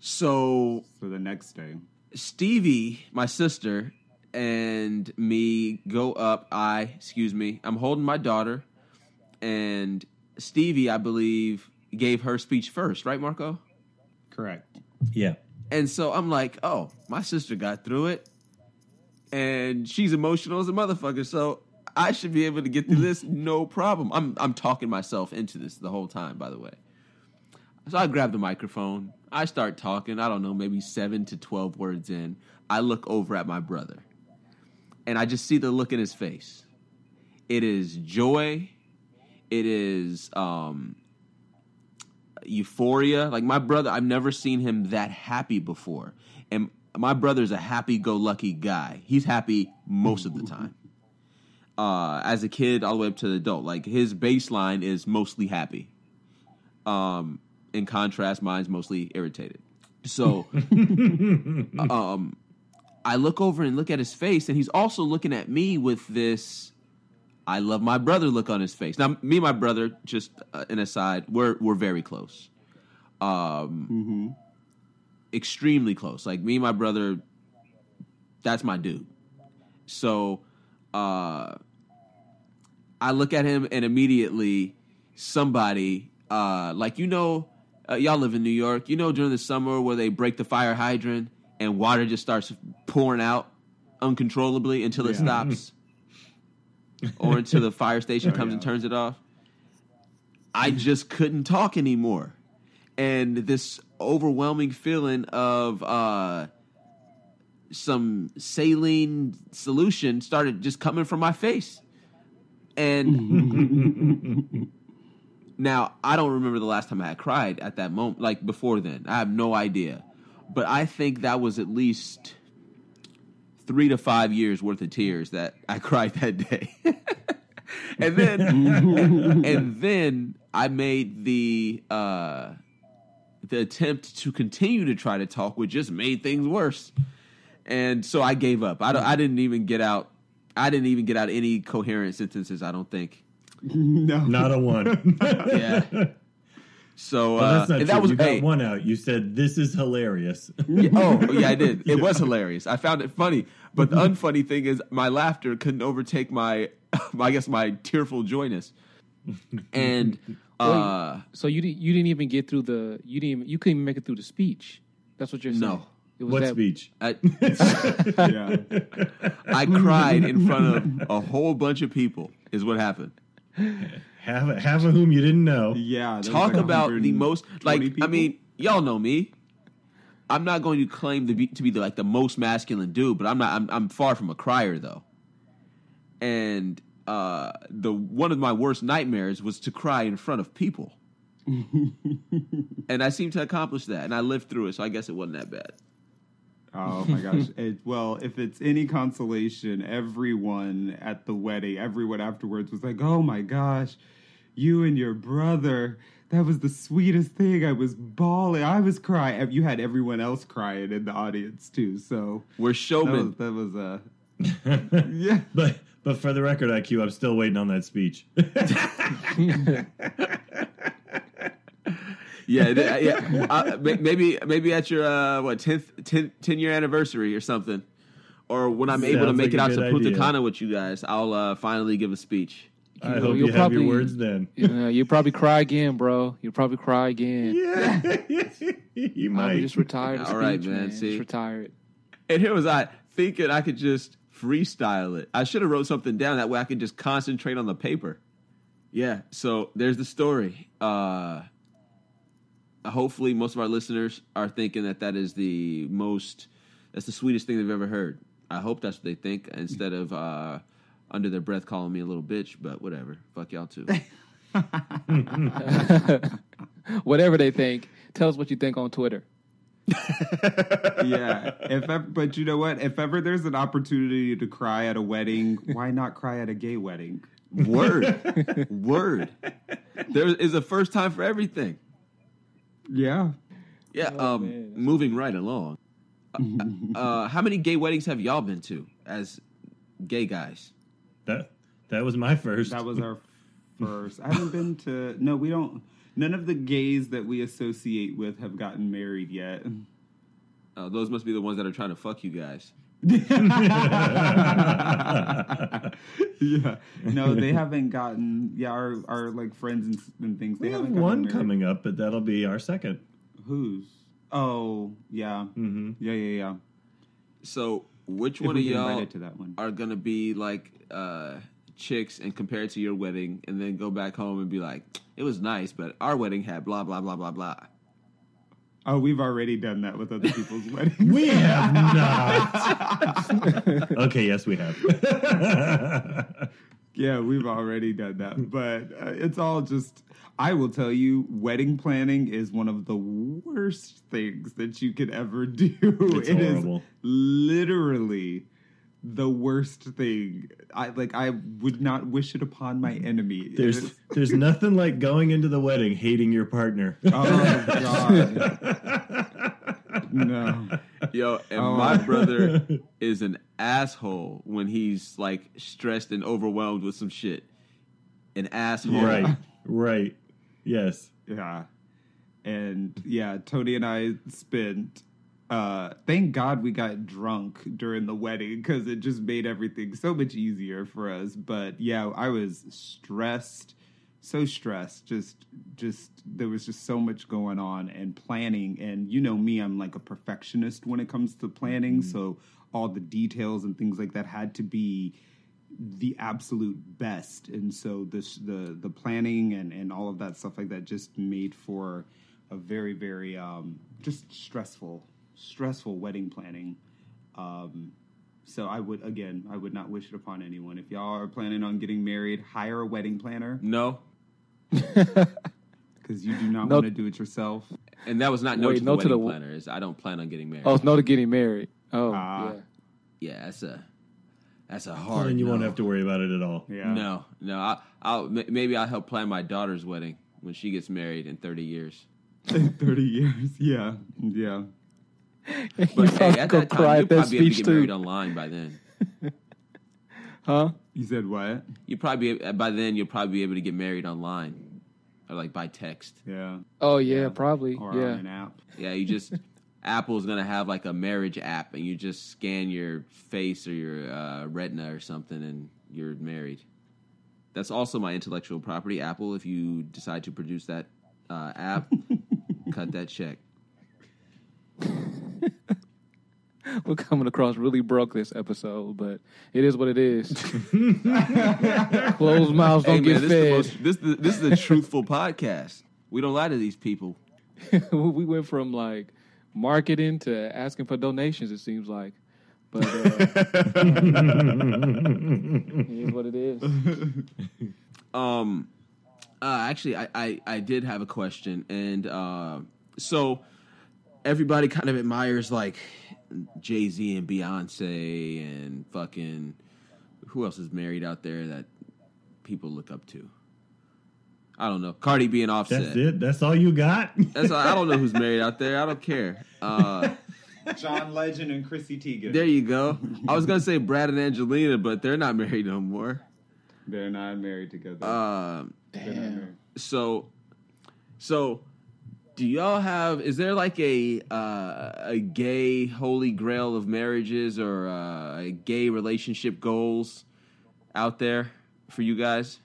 So So the next day. Stevie, my sister, and me go up. I, excuse me, I'm holding my daughter, and Stevie, I believe, gave her speech first, right, Marco? Correct. Yeah. And so I'm like, oh, my sister got through it, and she's emotional as a motherfucker, so I should be able to get through this no problem. I'm I'm talking myself into this the whole time, by the way. So I grab the microphone. I start talking. I don't know, maybe seven to twelve words in. I look over at my brother, and I just see the look in his face. It is joy. It is um, euphoria. Like my brother, I've never seen him that happy before. And my brother's a happy-go-lucky guy. He's happy most of the time. Uh, as a kid, all the way up to the adult, like his baseline is mostly happy. Um, in contrast, mine's mostly irritated. So, um, I look over and look at his face, and he's also looking at me with this I love my brother look on his face. Now, me and my brother, just uh, an aside, we're we're very close, um, mm-hmm. extremely close. Like me and my brother, that's my dude. So, uh, I look at him and immediately somebody, uh, like you know, uh, y'all live in New York. You know, during the summer where they break the fire hydrant and water just starts pouring out uncontrollably until it Yeah. stops or until the fire station Oh, comes yeah. and turns it off. I just couldn't talk anymore. And this overwhelming feeling of uh, some saline solution started just coming from my face. And now I don't remember the last time I had cried at that moment, like before then. I have no idea. But I think that was at least three to five years worth of tears that I cried that day. and then and then I made the uh the attempt to continue to try to talk, which just made things worse. And so I gave up. I don't, I didn't even get out I didn't even get out any coherent sentences, I don't think. No. Not a one. Yeah. So Well, uh, that's not and that was you got hey, one out. You said this is hilarious. Yeah, oh, yeah, I did. It was hilarious. I found it funny, but the unfunny thing is my laughter couldn't overtake my, I guess, my tearful joyness. And uh, So you didn't you didn't even get through the you didn't even, you couldn't even make it through the speech. That's what you're saying. No. It was what that, speech? I, Yeah. I cried in front of a whole bunch of people. Is what happened. Half, half of whom you didn't know. Yeah. Talk like about the most like I mean, y'all know me. I'm not going to claim to be to be the, like the most masculine dude, but I'm not. I'm, I'm far from a crier though. And uh, the one of my worst nightmares was to cry in front of people. and I seem to accomplish that, and I lived through it, so I guess it wasn't that bad. Oh my gosh. It, well, if it's any consolation, everyone at the wedding, everyone afterwards was like, oh my gosh, you and your brother, that was the sweetest thing. I was bawling. I was crying. You had everyone else crying in the audience too. So We're that was, showmen. that was uh, yeah. But but for the record, IQ, I'm still waiting on that speech. Yeah, yeah. Uh, maybe maybe at your uh, what 10th 10, 10 year anniversary or something, or when I'm able to make like it out to Punta. Cana with you guys, I'll uh, finally give a speech. I know, hope you'll you have your probably- words then. You know, you'll probably cry again, bro. You'll probably cry again. Yeah, you I'm might. just retired. All right, speech, man, Just see? retired. And here was I thinking I could just freestyle it. I should have wrote something down that way I could just concentrate on the paper. Yeah, so there's the story. Uh hopefully most of our listeners are thinking that that is the most that's the sweetest thing they've ever heard. I hope that's what they think instead of uh under their breath calling me a little bitch, but whatever. Fuck y'all too. Whatever they think, tell us what you think on Twitter. yeah. If ever, but you know what? If ever there's an opportunity to cry at a wedding, why not cry at a gay wedding? Word. Word. There is a first time for everything. Yeah. Yeah, Oh, um, man. moving right along. Uh, uh, how many gay weddings have y'all been to as gay guys? That that was my first. That was our first. I haven't been to. No, we don't. None of the gays that we associate with have gotten married yet. Uh, those must be the ones that are trying to fuck you guys. yeah. No, they haven't gotten. Yeah, our our like friends and, and things. They we have haven't gotten one married. coming up, but that'll be our second. Who's? Oh, yeah. hmm Yeah, yeah, yeah. So, which If one we of y'all to that one. are gonna be like uh, chicks and compare it to your wedding, and then go back home and be like, "It was nice, but our wedding had blah blah blah blah blah." Oh, we've already done that with other people's weddings. We have not. okay, yes, we have. Yeah, we've already done that, but uh, it's all just. I will tell you, wedding planning is one of the worst things that you could ever do. It's It is horrible. literally the worst thing. I like. I would not wish it upon my enemy. There's there's nothing like going into the wedding hating your partner. oh god, no. Yo, and Oh. my brother is an asshole when he's like stressed and overwhelmed with some shit. An asshole. Right, right. Yes. Yeah. And yeah, Tony and I spent uh thank God we got drunk during the wedding cuz it just made everything so much easier for us. But yeah, I was stressed, so stressed. Just just there was just so much going on and planning and you know me, I'm like a perfectionist when it comes to planning, so all the details and things like that had to be the absolute best and so this the the planning and and all of that stuff like that just made for a very very um just stressful stressful wedding planning um so i would again i would not wish it upon anyone if y'all are planning on getting married hire a wedding planner No, because you do not No. want to do it yourself and that was not no Wait, to the no to the- planner. Is I don't plan on getting married. Oh, it's no to getting married. Oh, Ah. yeah. Yeah, that's a that's a hard. then you won't have to worry about it at all. yeah No, no. I, I'll m- maybe I'll help plan my daughter's wedding when she gets married in thirty years. 30 years yeah yeah you But hey, at go that time, cry you'll probably be able to get married too, online by then. huh? you said what You probably by then you'll probably be able to get married online or like by text. yeah Oh yeah, probably. or yeah. on an app Yeah, you just Apple's gonna have like a marriage app, and you just scan your face or your uh, retina or something, and you're married. That's also my intellectual property, Apple. If you decide to produce that uh, app, cut that check. We're coming across really broke this episode, but it is what it is. Closed mouths don't Hey man, get this is, the fed. most, this this is a truthful podcast. We don't lie to these people. we went from like marketing to asking for donations. It seems like, but uh, it is what it is. Um, uh, actually, I, I I did have a question, and uh, so everybody kind of admires like Jay Z and Beyonce and fucking who else is married out there that people look up to. I don't know. Cardi B and Offset. That's it. That's all you got. That's I don't know who's married out there. I don't care. Uh, John Legend and Chrissy Teigen. there you go. I was gonna say Brad and Angelina, but they're not married no more. They're not married together. Um, They're Damn. married. so so do y'all have is there like a uh, a gay holy grail of marriages or uh, a gay relationship goals out there for you guys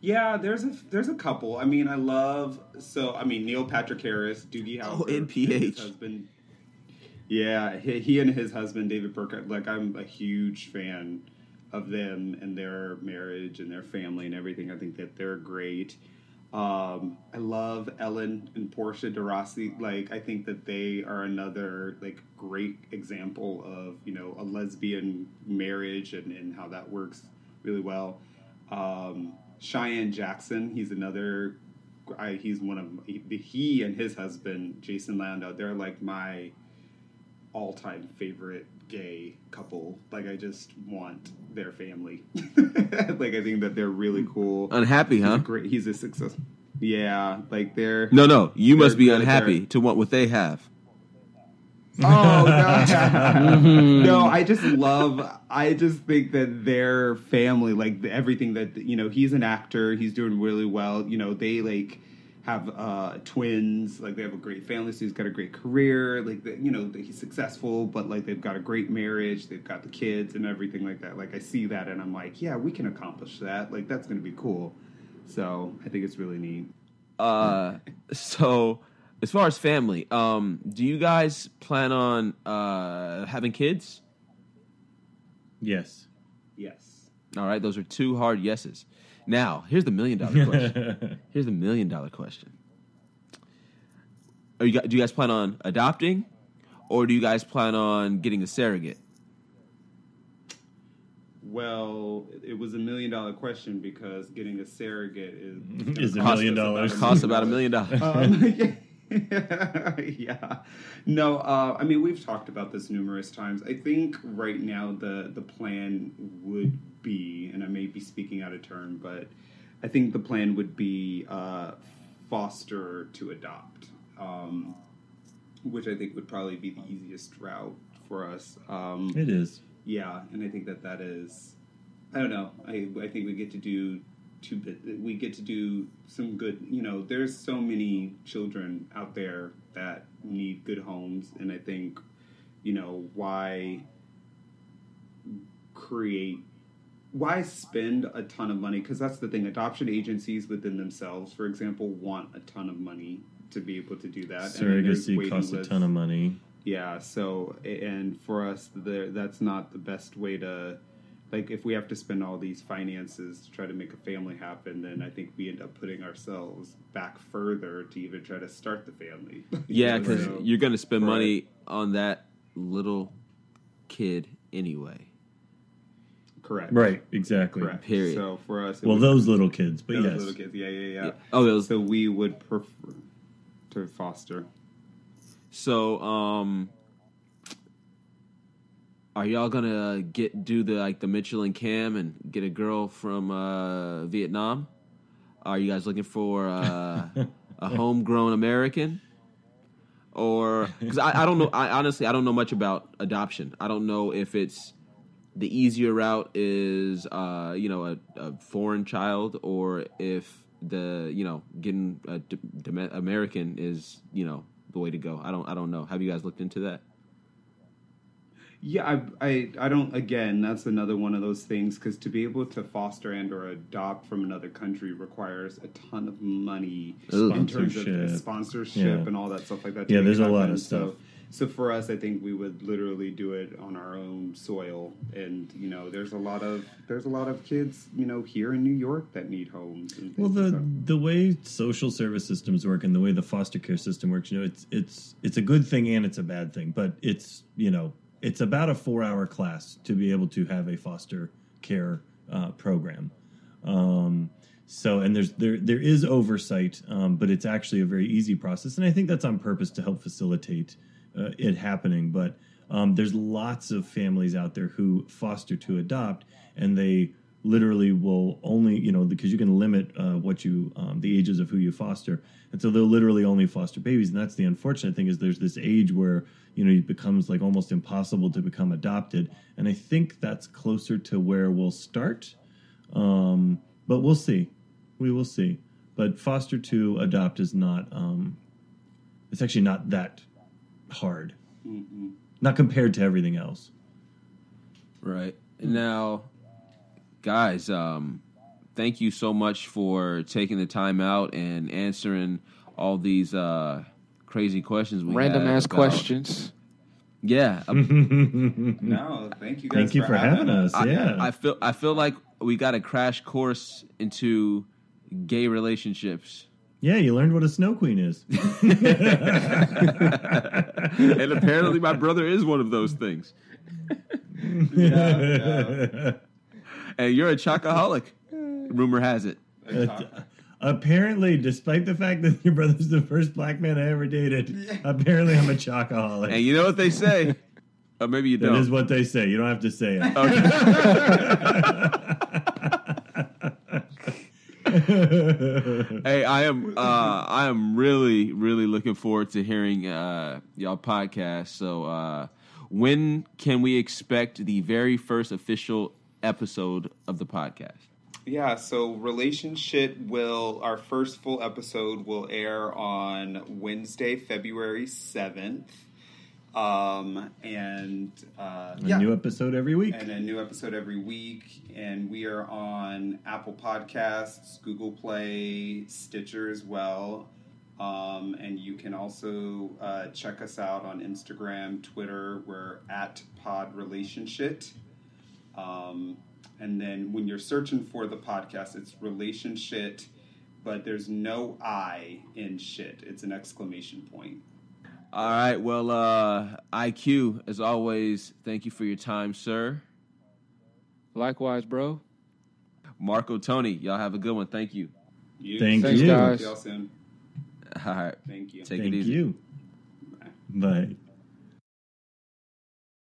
Yeah, there's a there's a couple. I mean, I love so. I mean, Neil Patrick Harris, Doogie Oh, Howser, NPH. husband. Yeah, he, he and his husband David Burtka. Like, I'm a huge fan of them and their marriage and their family and everything. I think that they're great. Um, I love Ellen and Portia de Rossi. Like, I think that they are another like great example of you know a lesbian marriage and, and how that works really well. Um, Cheyenne Jackson, he's another. I, he's one of he, he and his husband Jason Landau. They're like my all-time favorite gay couple. Like I just want their family. like I think that they're really cool. Unhappy, He's huh? a great. He's a success. Yeah, like they're No, no. You must be unhappy to want what they have. Oh no! Mm-hmm. no, I just love. I just think that their family, like the, everything that you know, he's an actor. He's doing really well. You know, they like have uh, twins. Like they have a great family. So he's got a great career. Like the, you know, he's successful, but like they've got a great marriage. They've got the kids and everything like that. Like I see that, and I'm like, yeah, we can accomplish that. Like that's going to be cool. So I think it's really neat. Uh, so as far as family, um, do you guys plan on uh having kids? Yes. Yes. All right, those are two hard yeses. Now, here's the million dollar question. Here's the million dollar question. Are you do you guys plan on adopting, or do you guys plan on getting a surrogate? Well, it was a million dollar question because getting a surrogate is Is a cost million dollars. a Costs about a million dollars. Um, yeah, no. Uh, I mean, we've talked about this numerous times. I think right now the the plan would be, and I may be speaking out of turn, but I think the plan would be uh, foster to adopt, um, which I think would probably be the easiest route for us. Um, It is. yeah, and I think that that is. I don't know. I I think we get to do bit. We get to do some good. You know, there's so many children out there that need good homes, and I think, you know, why create. Why spend a ton of money? Because that's the thing. Adoption agencies within themselves, for example, want a ton of money to be able to do that. I mean, there's Surrogacy waiting costs a ton of money. Yeah, so and for us, there that's not the best way to like if we have to spend all these finances to try to make a family happen, then I think we end up putting ourselves back further to even try to start the family. Yeah, You know, because so- you're going to spend Right. money on that little kid anyway. correct, Right, exactly. correct. Period. So for us, Well, would- those little kids, but those yes. little kids, yeah, yeah, yeah. Yeah. Oh, those. So we would prefer to foster. So, um, are y'all gonna get do the like the Mitchell and Cam and get a girl from uh, Vietnam? Are you guys looking for uh, a homegrown American? Or because I, I don't know, I honestly I don't know much about adoption. I don't know if it's the easier route is uh, you know a, a foreign child or if the you know getting a d- American is you know the way to go. I don't I don't know. Have you guys looked into that? Yeah, I, I, I don't. Again, that's another one of those things because to be able to foster and or adopt from another country requires a ton of money in terms of Sponsorship. Yeah. and all that stuff like that. Yeah, there's a lot happen. of stuff. so for us, I think we would literally do it on our own soil, and you know, there's a lot of there's a lot of kids, you know, here in New York that need homes. And Well, the like the way social service systems work and the way the foster care system works, you know, it's it's it's a good thing and it's a bad thing. But it's you know, it's about a four hour class to be able to have a foster care uh, program. Um, so and there's there there is oversight, um, but it's actually a very easy process, and I think that's on purpose to help facilitate uh, it happening. But um, there's lots of families out there who foster to adopt, and they literally will only you know because you can limit uh, what you um, the ages of who you foster, and so they'll literally only foster babies, and that's the unfortunate thing is there's this age where you know it becomes like almost impossible to become adopted, and I think that's closer to where we'll start. Um, but we'll see. We will see. But foster to adopt is not. Um, it's actually not that hard. Not compared to everything else. Right now, guys, um, thank you so much for taking the time out and answering all these uh, crazy questions. We Random had ass about- questions. Yeah, No, thank you guys. Thank you for having us. I, yeah. I feel I feel like we got a crash course into gay relationships. yeah, you learned what a snow queen is. and apparently my brother is one of those things. Yeah, And you're a chocoholic. Rumor has it. Apparently, despite the fact that your brother's the first black man I ever dated, apparently I'm a chocoholic. And you know what they say? Or maybe you That don't. is what they say. You don't have to say it. hey, I am uh, I am really really looking forward to hearing uh, y'all podcast. So uh, when can we expect the very first official episode of the podcast? Yeah, so relationship will our first full episode will air on Wednesday, February seventh. Um and uh A yeah. new episode every week. and a new episode every week. And we are on Apple Podcasts, Google Play, Stitcher as well. Um, and you can also uh, check us out on Instagram, Twitter. We're at Pod Relationship. Um, and then when you're searching for the podcast, it's Relationship, but there's no I in shit. It's an exclamation point. All right. Well, uh, IQ, as always, thank you for your time, sir. Likewise, bro. Marco, Tony, y'all have a good one. Thank you. You. Thank Thanks, you. guys. See y'all soon. All right. Thank you. Take Thank it easy. you. Bye.